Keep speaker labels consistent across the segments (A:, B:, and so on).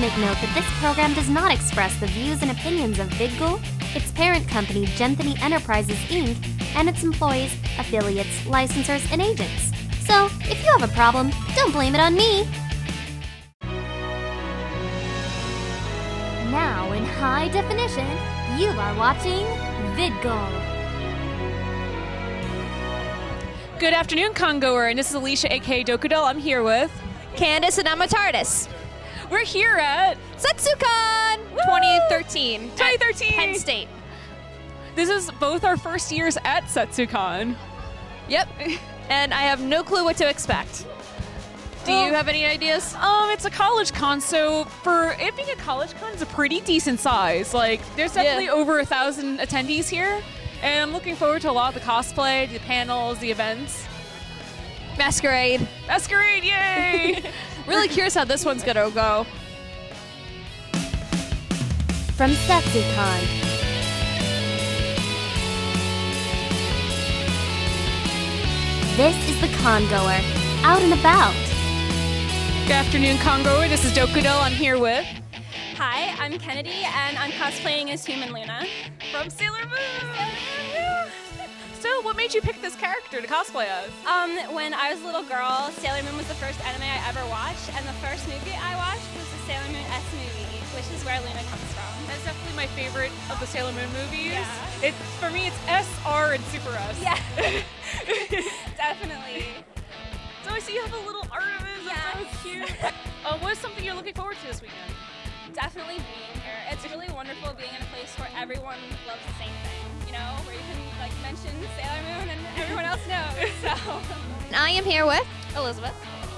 A: make note that this program does not express the views and opinions of VidGul, its parent company Genthany Enterprises Inc., and its employees, affiliates, licensors, and agents. So, if you have a problem, don't blame it on me. Now, in high definition, you are watching VidGul.
B: Good afternoon, Congoer, and this is Alicia, aka Dokudel. I'm here with
C: Candace and I'm a TARDIS.
B: We're here at
C: Setsucon 2013.
B: 2013.
C: Penn State.
B: This is both our first years at Setsucon.
C: Yep. And I have no clue what to expect. Do you
B: Um,
C: have any ideas?
B: Um, it's a college con, so for it being a college con, it's a pretty decent size. Like, there's
C: Yeah.
B: definitely over a thousand attendees here, and I'm looking forward to a lot of the cosplay, the panels, the events.
C: Masquerade.
B: Masquerade, yay!
C: Really curious how this one's gonna go.
A: From Setsucon. This is the congoer, out and about.
B: Good afternoon, Congoer. This is Dokudel. I'm here with
D: Hi, I'm Kennedy, and I'm cosplaying as Human Luna.
B: from Sailor Moon. What made you pick this character to cosplay as?
D: Um, when I was a little girl, Sailor Moon was the first anime I ever watched, and the first movie I watched was the Sailor Moon S movie, which is where Luna comes from.
B: That's definitely my favorite of the Sailor Moon movies.
D: Yeah.
B: It for me, it's S, R, and Super S.
D: Yeah, definitely.
B: So I see you have a little Artemis. of it. That's so cute. uh, what is something you're looking forward to this weekend?
D: Definitely being here. It's really wonderful being in a place where everyone loves the same you know, where you can like mention Sailor Moon and everyone else knows. So,
C: And I am here with.
D: Elizabeth.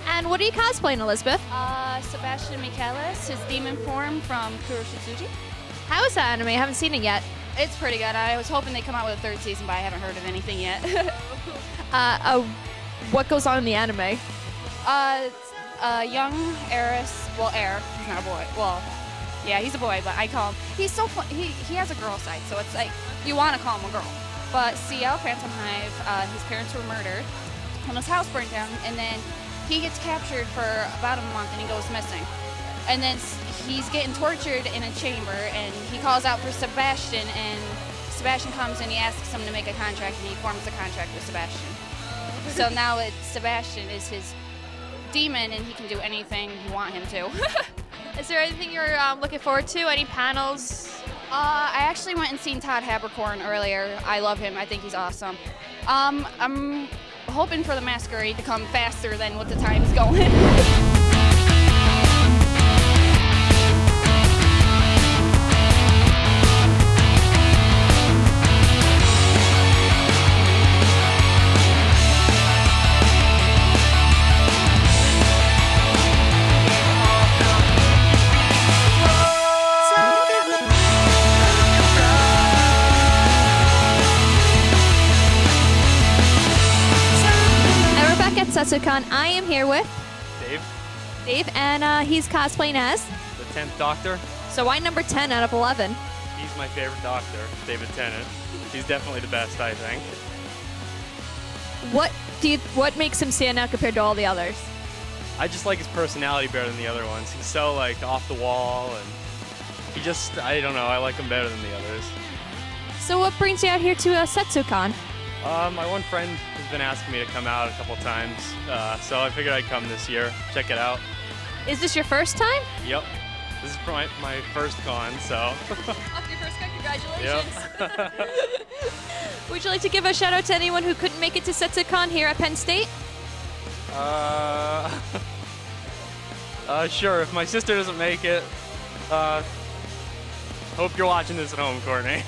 C: And what are you cosplaying, Elizabeth?
D: Uh, Sebastian Michaelis, his demon form from Kuroshitsuji.
C: How is that anime? I haven't seen it yet.
E: It's pretty good. I was hoping they'd come out with a third season, but I haven't heard of anything yet.
C: Uh, uh, what goes on in the anime?
E: uh, a young heiress, well, heir. He's not a boy. Well, yeah, he's a boy, but I call him. He's so fun. He he has a girl side, so it's like you want to call him a girl. But Ciel Phantomhive, uh, his parents were murdered, and his house burned down, and then he gets captured for about a month, and he goes missing. And then he's getting tortured in a chamber, and he calls out for Sebastian, and Sebastian comes and he asks him to make a contract, and he forms a contract with Sebastian. So now it's Sebastian is his demon, and he can do anything you want him to.
C: Is there anything you're um, looking forward to? Any panels?
E: Uh, I actually went and seen Todd Haberkorn earlier. I love him. I think he's awesome. Um, I'm hoping for the masquerade to come faster than what the time's going.
C: We're back at Setsucon. I am here with
F: Dave,
C: Dave, and uh, he's cosplaying as.
F: the 10th Doctor.
C: So why number 10 out of 11?
F: He's my favorite Doctor, David Tennant. He's definitely the best, I think.
C: What do you? What makes him stand out compared to all the others?
F: I just like his personality better than the other ones. He's so like off the wall and he just, I don't know, I like him better than the others.
C: So what brings you out here to uh, Setsucon?
F: Uh, my one friend has been asking me to come out a couple times, uh, so I figured I'd come this year, check it out.
C: Is this your first time?
F: Yep, this is my, my first con, so.
C: Off your first con, congratulations.
F: yep.
C: Would you like to give a shout out to anyone who couldn't make it to Setsucon here at Penn State?
F: Uh, uh, sure. If my sister doesn't make it, uh, hope you're watching this at home, Courtney.